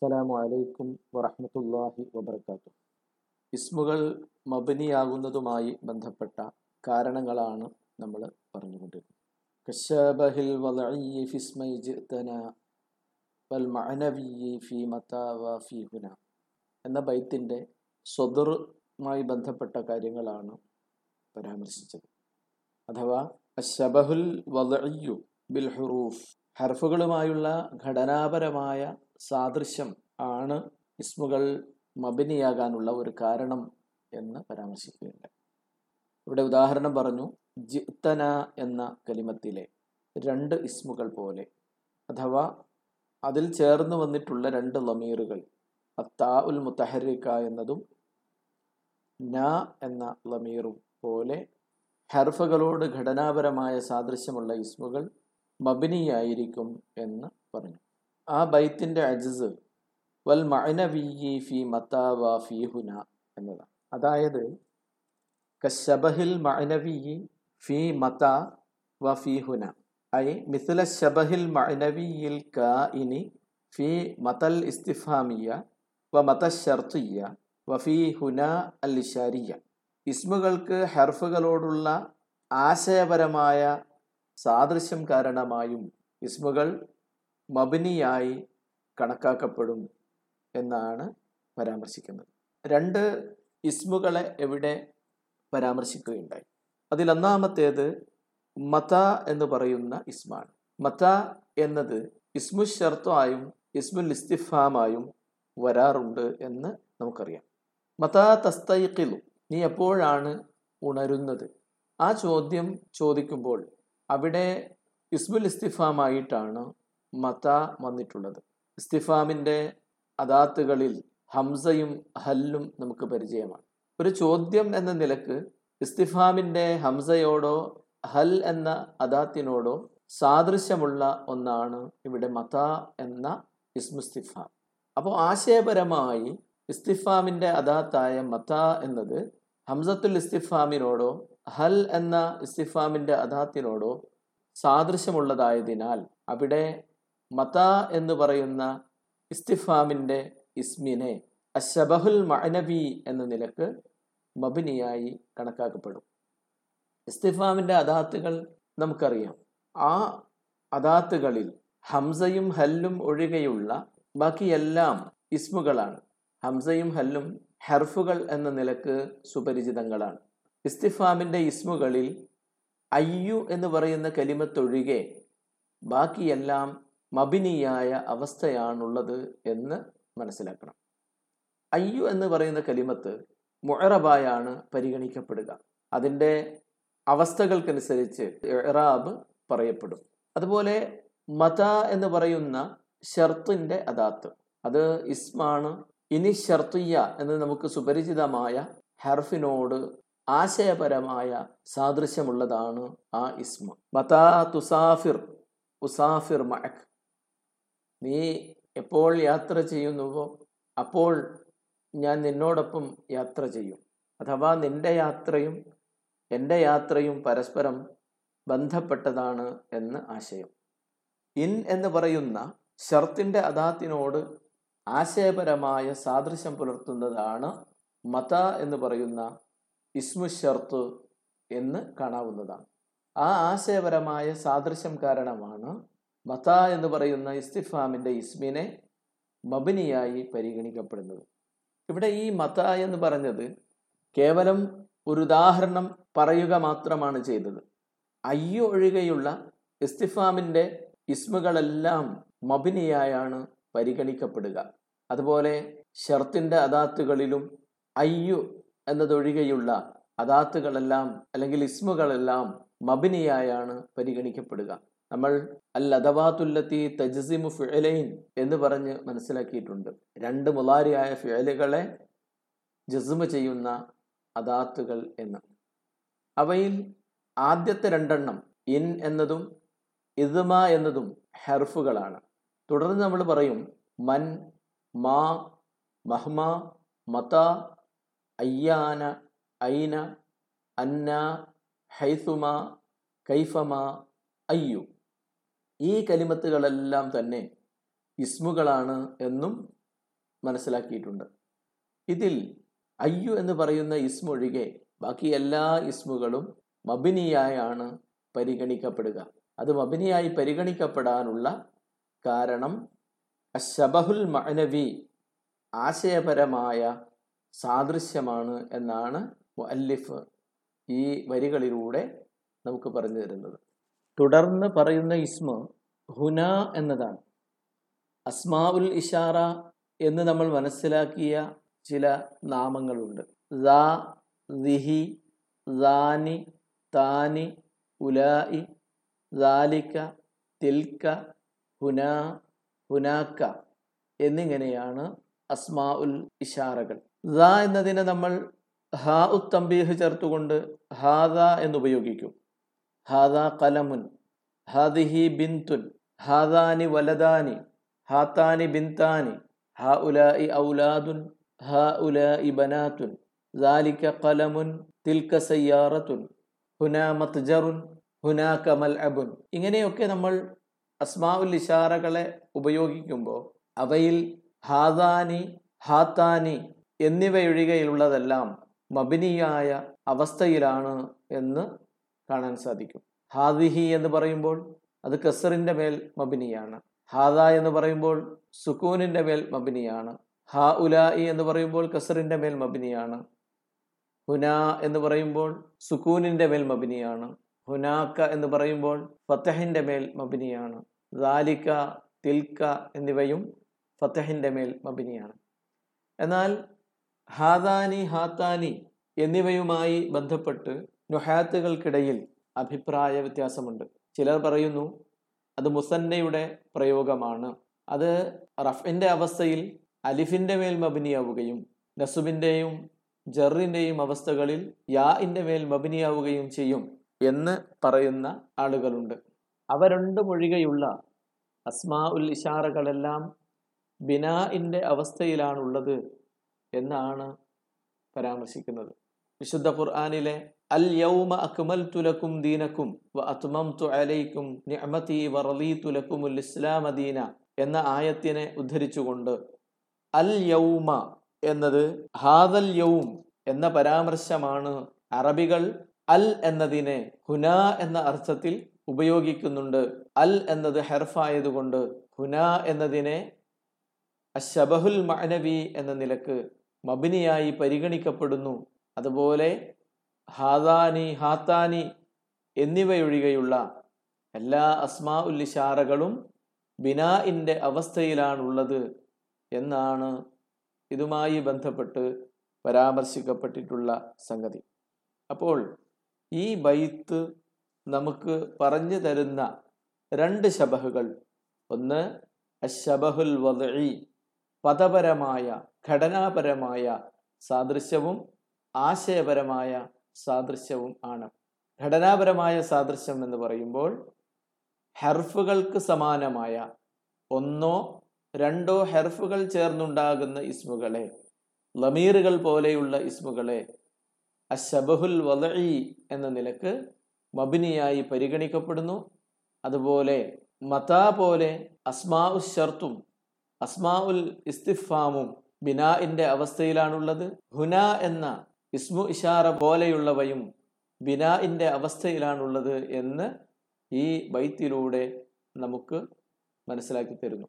അസ്സലാമു അലൈക്കും വറഹ്മത്തുള്ളാഹി വബർക്കാത്തു ഇസ്മുകൾ മബനിയാകുന്നതുമായി ബന്ധപ്പെട്ട കാരണങ്ങളാണ് നമ്മൾ പറഞ്ഞുകൊണ്ടിരുന്നത് ഫിസ്മൈ എന്ന ബൈത്തിന്റെ സ്വദറുമായി ബന്ധപ്പെട്ട കാര്യങ്ങളാണ് പരാമർശിച്ചത്. അഥവാ അശബഹുൽ ബിൽ ഹുറൂഫ്. ഹർഫുകളുമായുള്ള ഘടനാപരമായ സാദൃശ്യം ആണ് ഇസ്മുകൾ മബിനിയാകാനുള്ള ഒരു കാരണം എന്ന് പരാമർശിക്കുകയുണ്ട് ഇവിടെ ഉദാഹരണം പറഞ്ഞു ജിത്തന എന്ന കലിമത്തിലെ രണ്ട് ഇസ്മുകൾ പോലെ അഥവാ അതിൽ ചേർന്ന് വന്നിട്ടുള്ള രണ്ട് ലമീറുകൾ അത്താ ഉൽ മുത്തഹരിക്ക എന്നതും ന എന്ന ലമീറും പോലെ ഹർഫുകളോട് ഘടനാപരമായ സാദൃശ്യമുള്ള ഇസ്മുകൾ മബിനിയായിരിക്കും എന്ന് പറഞ്ഞു. ആ ബൈത്തിന്റെ അജസ് വൽ മഅനവിയി ഫി മത്താ വ ഫി ഹുന എന്നതാണ്. അതായത് കശബഹിൽ മഅനവിയി ഫി മത്താ വ ഫി ഹുന ഐ മിഥുല ശബഹിൽ മഅനവിയിൽ കാഇനി ഫി മതൽ ഇസ്തിഫാമിയ വ മത ഷർത്തിയ വ ഫി ഹുന അൽ ഇഷാരിയ ഇസ്മുകൾക്ക് ഹർഫുകളോടുള്ള ആശയപരമായ സാദൃശ്യം കാരണമായും ഇസ്മുകൾ മബിനിയായി കണക്കാക്കപ്പെടും എന്നാണ് പരാമർശിക്കുന്നത്. രണ്ട് ഇസ്മുകളെ എവിടെ പരാമർശിക്കുകയുണ്ടായി. അതിലൊന്നാമത്തേത് മത എന്ന് പറയുന്ന ഇസ്മാണ്. മത എന്നത് ഇസ്മു ഷർത്തായും ഇസ്മുൽ ഇസ്തിഫാമായും വരാറുണ്ട് എന്ന് നമുക്കറിയാം. മത തസ്തൈക്കിലു നീ എപ്പോഴാണ് ഉണരുന്നത്? ആ ചോദ്യം ചോദിക്കുമ്പോൾ അവിടെ ഇസ്ബുൽ ഇസ്തിഫാമായിട്ടാണ് മത വന്നിട്ടുള്ളത്. ഇസ്തിഫാമിന്റെ അദാത്തുകളിൽ ഹംസയും ഹല്ലും നമുക്ക് പരിചയമാണ്. ഒരു ചോദ്യം എന്ന നിലയ്ക്ക് ഇസ്തിഫാമിന്റെ ഹംസയോടോ ഹൽ എന്ന അദാത്തിനോടോ സാദൃശ്യമുള്ള ഒന്നാണ് ഇവിടെ മത എന്ന ഇസ്മുസ്തിഫാം അപ്പോൾ ആശയപരമായി ഇസ്തിഫാമിന്റെ അദാത്തായ മത എന്നത് ഹംസത്തുൽ ഇസ്തിഫാമിനോടോ ഹൽ എന്ന ഇസ്തിഫാമിന്റെ അദാത്തിനോടോ സാദൃശ്യമുള്ളതായതിനാൽ അവിടെ മത എന്ന് പറയുന്ന ഇസ്തിഫാമിന്റെ ഇസ്മിനെ അഷബഹുൽ മഅനബി എന്ന നിലയ്ക്ക് മബിനിയായി കണക്കാക്കപ്പെടും. ഇസ്തിഫാമിന്റെ അദാത്തുകൾ നമുക്കറിയാം. ആ അദാത്തുകളിൽ ഹംസയും ഹല്ലും ഒഴികെയുള്ള ബാക്കിയെല്ലാം ഇസ്മുകളാണ്. ഹംസയും ഹല്ലും ഹെർഫുകൾ എന്ന നിലയ്ക്ക് സുപരിചിതങ്ങളാണ്. ഇസ്തിഫാമിന്റെ ഇസ്മുകളിൽ അയ്യു എന്ന് പറയുന്ന കലിമത്തൊഴികെ ബാക്കിയെല്ലാം മബിനിയായ അവസ്ഥയാണുള്ളത് എന്ന് മനസ്സിലാക്കണം. അയ്യു എന്ന് പറയുന്ന കലിമത്ത് മുഴറബായാണ് പരിഗണിക്കപ്പെടുക. അതിന്റെ അവസ്ഥകൾക്കനുസരിച്ച് ഇറാബ് പറയപ്പെടും. അതുപോലെ മത എന്ന് പറയുന്ന ഷർത്തിന്റെ അദാത്ത്. അത് ഇസ്മാണ് ഇനി ഷർത്തിയ എന്ന് നമുക്ക് സുപരിചിതമായ ഹർഫിനോട് ആശയപരമായ സാദൃശ്യമുള്ളതാണ് ആ ഇസ്മ. ബതാ തുസാഫിർ ഉസാഫിർ മഅക്. നീ എപ്പോൾ യാത്ര ചെയ്യുന്നുവോ അപ്പോൾ ഞാൻ നിന്നോടൊപ്പം യാത്ര ചെയ്യും. അഥവാ നിന്റെ യാത്രയും എന്റെ യാത്രയും പരസ്പരം ബന്ധപ്പെട്ടതാണ് എന്ന് ആശയം. ഇൻ എന്ന് പറയുന്ന ഷർത്തിന്റെ അദാത്തിനോട് ആശയപരമായ സാദൃശ്യം പുലർത്തുന്നതാണ് മത എന്ന് പറയുന്ന ഇസ്മു ഷർത്ത് എന്ന് കാണാവുന്നതാണ്. ആ ആശയപരമായ സാദൃശ്യം കാരണമാണ് മത എന്ന് പറയുന്ന ഇസ്തിഫാമിന്റെ ഇസ്മിനെ മബിനിയായി പരിഗണിക്കപ്പെടുന്നത്. ഇവിടെ ഈ മത എന്ന് പറഞ്ഞത് കേവലം ഒരു ഉദാഹരണം പറയുക മാത്രമാണ് ചെയ്തത്. അയ്യോ ഒഴികെയുള്ള ഇസ്തിഫാമിന്റെ ഇസ്മുകളെല്ലാം മബിനിയായാണ് പരിഗണിക്കപ്പെടുക. അതുപോലെ ഷർത്തിന്റെ അദാത്തുകളിലും അയ്യു എന്നതൊഴികെയുള്ള അദാത്തുകളെല്ലാം അല്ലെങ്കിൽ ഇസ്മുകളെല്ലാം മബിനിയായാണ് പരിഗണിക്കപ്പെടുക. നമ്മൾ അൽ അദവാത്തുല്ലത്തി തജസിമു ഫിഅലൈൻ എന്ന് പറഞ്ഞ് മനസ്സിലാക്കിയിട്ടുണ്ട്. രണ്ട് മുലാരിയായ ഫിഅലുകളെ ജസ്മ ചെയ്യുന്ന അദാത്തുകൾ എന്ന്. അവയിൽ ആദ്യത്തെ രണ്ടെണ്ണം ഇൻ എന്നതും ഇദ്മ എന്നതും ഹെർഫുകളാണ്. തുടർന്ന് നമ്മൾ പറയും മൻ മാ മഹ്മ മത അയ്യാന ഐന അന്ന ഹൈസുമ കൈഫമ അയ്യു. ഈ കലിമത്തുകളെല്ലാം തന്നെ ഇസ്മുകളാണ് എന്നും മനസ്സിലാക്കിയിട്ടുണ്ട്. ഇതിൽ അയ്യു എന്ന് പറയുന്ന ഇസ്മ ഒഴികെ ബാക്കി എല്ലാ ഇസ്മുകളും മബിനിയായാണ് പരിഗണിക്കപ്പെടുക. അത് മബിനിയായി പരിഗണിക്കപ്പെടാനുള്ള കാരണം അശബഹുൽ മഅനവി ആശയപരമായ സാദൃശ്യമാണ് എന്നാണ് അല്ലിഫ് ഈ വരികളിലൂടെ നമുക്ക് പറഞ്ഞു തരുന്നത്. തുടർന്ന് പറയുന്ന ഇസ്മ ഹുന എന്നതാണ്. അസ്മാ ഉൽ ഇഷാറ എന്ന് നമ്മൾ മനസ്സിലാക്കിയ ചില നാമങ്ങളുണ്ട്. ദാ ദിഹി ദാനി താനി ഉലായി ദാലിക്ക തിൽക്ക ഹുന ഹുനാക്ക എന്നിങ്ങനെയാണ് അസ്മാ ഉൽ ഇഷാറകൾ. ദ എന്നതിനെ നമ്മൾ ഹാ ഉത്തമ്പീഹ് ചേർത്തുകൊണ്ട് ഹാദ എന്ന് ഉപയോഗിക്കും ഹാദ കലമുൻ ഹാദിഹി ബിന്തുൻ ഹാദാനി വലദാനി ഹാത്താനി ബിന്താനി ഹാ ഉലായി ഔലാദുൻ ഹാ ഉലായി ബനാത്തുൻ ذلك കലമുൻ തിൽക്ക സയ്യാറത്തുൻ ഹുന മത്ജറുൻ ഹുനാക മൽഅബുൻ ഇങ്ങനെയൊക്കെ നമ്മൾ അസ്മാഉൽ ഇഷാറകളെ ഉപയോഗിക്കുമ്പോൾ അവയിൽ ഹാദാനി ഹാത്താനി എന്നിവയൊഴികെയുള്ളതെല്ലാം മബിനിയായ അവസ്ഥയിലാണ് എന്ന് കാണാൻ സാധിക്കും. ഹാദിഹി എന്ന് പറയുമ്പോൾ അത് കസറിന്റെ മേൽ മബിനിയാണ്. ഹാദ എന്ന് പറയുമ്പോൾ സുക്കൂനിന്റെ മേൽ മബിനിയാണ്. ഹാ ഉലായി എന്ന് പറയുമ്പോൾ കസറിന്റെ മേൽ മബിനിയാണ്. ഹുന എന്ന് പറയുമ്പോൾ സുക്കൂനിന്റെ മേൽ മബിനിയാണ്. ഹുനാക്ക എന്ന് പറയുമ്പോൾ ഫത്തഹിന്റെ മേൽ മബിനിയാണ്. ദാലിക്ക തിൽക്ക എന്നിവയും ഫത്തഹിന്റെ മേൽ മബിനിയാണ്. എന്നാൽ ഹാദാനി ഹാത്താനി എന്നിവയുമായി ബന്ധപ്പെട്ട് നുഹാത്തുകൾക്കിടയിൽ അഭിപ്രായ വ്യത്യാസമുണ്ട്. ചിലർ പറയുന്നു അത് മുസന്നയുടെ പ്രയോഗമാണ്. അത് റഫിന്റെ അവസ്ഥയിൽ അലിഫിന്റെ മേൽ മബിനിയാവുകയും നസുബിന്റെയും ജറിന്റെയും അവസ്ഥകളിൽ യാഇന്റെ മേൽ മബിനിയാവുകയും ചെയ്യും എന്ന് പറയുന്ന ആളുകളുണ്ട്. അവ രണ്ടും ഒഴികെയുള്ള അസ്മാ ഉൽ ഇഷാറകളെല്ലാം ബിനാഇന്റെ അവസ്ഥയിലാണുള്ളത് എന്നാണ് പരാമർശിക്കുന്നത്. വിശുദ്ധ ഖുർആാനിലെ അൽ യൗമ അക്മൽ തുലക്കും ദീനക്കും വ അത്മംതു അലൈക്കും നിഅമതി ഇസ്ലാമ ദീന എന്ന ആയത്തിനെ ഉദ്ധരിച്ചുകൊണ്ട് അൽ യൗമ എന്നത് ഹാദൽ യൗം എന്ന പരാമർശമാണ് അറബികൾ അൽ എന്നതിനെ ഹുന എന്ന അർത്ഥത്തിൽ ഉപയോഗിക്കുന്നുണ്ട്. അൽ എന്നത് ഹെർഫായതുകൊണ്ട് ഹുന എന്നതിനെ അഷബഹുൽ മഅനവി എന്ന നിലയ്ക്ക് മബിനിയായി പരിഗണിക്കപ്പെടുന്നു. അതുപോലെ ഹാദാനി ഹാത്താനി എന്നിവയൊഴികെയുള്ള എല്ലാ അസ്മാ ഉല്ലിഷാറകളും ബിനാഇന്റെ അവസ്ഥയിലാണുള്ളത് എന്നാണ് ഇതുമായി ബന്ധപ്പെട്ട് പരാമർശിക്കപ്പെട്ടിട്ടുള്ള സംഗതി. അപ്പോൾ ഈ ബൈത്ത് നമുക്ക് പറഞ്ഞു തരുന്ന രണ്ട് ശബഹുകൾ. ഒന്ന് അശബഹുൽ വദഈ പദപരമായ ഘടനാപരമായ സാദൃശ്യവും ആശയപരമായ സാദൃശ്യവും ആണ്. ഘടനാപരമായ സാദൃശ്യം എന്ന് പറയുമ്പോൾ ഹെർഫുകൾക്ക് സമാനമായ ഒന്നോ രണ്ടോ ഹെർഫുകൾ ചേർന്നുണ്ടാകുന്ന ഇസ്മുകളെ ലമീറുകൾ പോലെയുള്ള ഇസ്മുകളെ അശബഹുൽ വദഈ എന്ന നിലയ്ക്ക് മബിനിയായി പരിഗണിക്കപ്പെടുന്നു. അതുപോലെ മതാ പോലെ അസ്മാ ഷർത്തും അസ്മാ ഉൽ ഇസ്തിഫാമും ബിനാഇന്റെ അവസ്ഥയിലാണുള്ളത്. ഹുന എന്ന ഇസ്മു ഇഷാറ പോലെയുള്ളവയും ബിനാഇന്റെ അവസ്ഥയിലാണുള്ളത് എന്ന് ഈ ബൈത്തിലൂടെ നമുക്ക് മനസ്സിലാക്കി തരുന്നു.